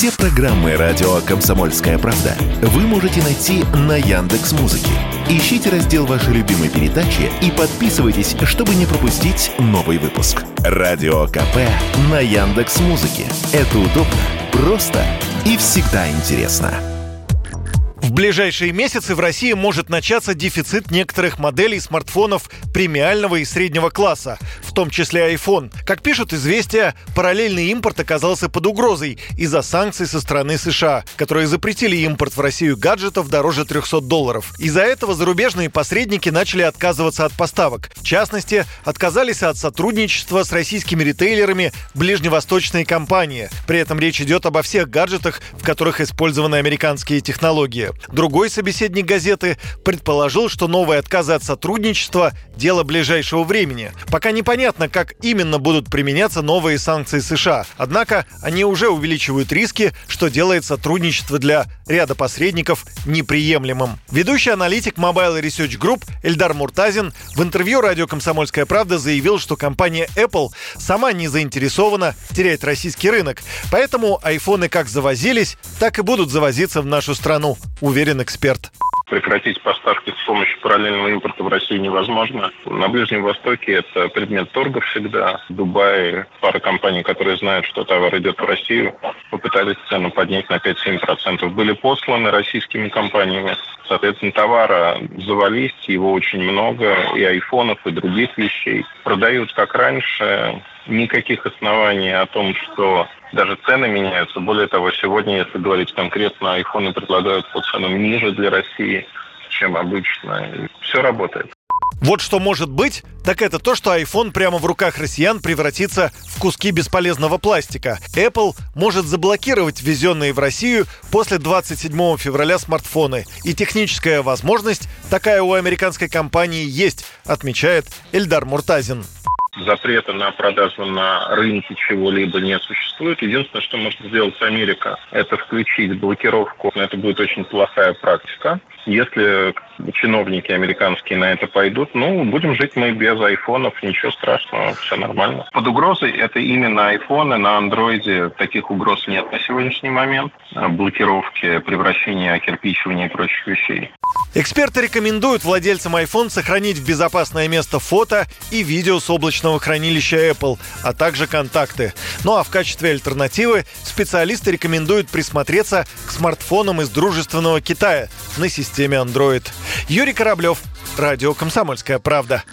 Все программы радио Комсомольская правда вы можете найти на Яндекс Музыке. Ищите раздел вашей любимой передачи и подписывайтесь, чтобы не пропустить новый выпуск. Радио КП на Яндекс Музыке. Это удобно, просто и всегда интересно. В ближайшие месяцы в России может начаться дефицит некоторых моделей смартфонов премиального и среднего класса, в том числе iPhone. Как пишут «Известия», параллельный импорт оказался под угрозой из-за санкций со стороны США, которые запретили импорт в Россию гаджетов дороже 300 долларов. Из-за этого зарубежные посредники начали отказываться от поставок. В частности, отказались от сотрудничества с российскими ритейлерами ближневосточные компании. При этом речь идет обо всех гаджетах, в которых использованы американские технологии. Другой собеседник газеты предположил, что новые отказы от сотрудничества – дело ближайшего времени. Пока непонятно, как именно будут применяться новые санкции США. Однако они уже увеличивают риски, что делает сотрудничество для ряда посредников неприемлемым. Ведущий аналитик Mobile Research Group Эльдар Муртазин в интервью радио «Комсомольская правда» заявил, что компания Apple сама не заинтересована терять российский рынок. Поэтому айфоны как завозились, так и будут завозиться в нашу страну уверен эксперт. Прекратить поставки с помощью параллельного импорта в Россию невозможно. На Ближнем Востоке это предмет торга всегда. В Дубае пара компаний, которые знают, что товар идет в Россию, попытались цену поднять на 5-7%. Были посланы российскими компаниями. Соответственно, товара завались, его очень много, и айфонов, и других вещей. Продают как раньше, никаких оснований о том, что даже цены меняются. Более того, сегодня, если говорить конкретно, айфоны предлагают по ценам ниже для России, чем обычно. И все работает. Вот что может быть, так это то, что iPhone прямо в руках россиян превратится в куски бесполезного пластика. Apple может заблокировать ввезенные в Россию после 27 февраля смартфоны. И техническая возможность такая у американской компании есть, отмечает Эльдар Муртазин запрета на продажу на рынке чего-либо не существует. Единственное, что может сделать Америка, это включить блокировку. Это будет очень плохая практика. Если чиновники американские на это пойдут, ну, будем жить мы без айфонов, ничего страшного, все нормально. Под угрозой это именно айфоны, на андроиде таких угроз нет на сегодняшний момент. Блокировки, превращения, окирпичивания и прочих вещей. Эксперты рекомендуют владельцам iPhone сохранить в безопасное место фото и видео с облачного хранилища Apple, а также контакты. Ну а в качестве альтернативы специалисты рекомендуют присмотреться к смартфонам из дружественного Китая на системе Android. Юрий Кораблев, Радио «Комсомольская правда».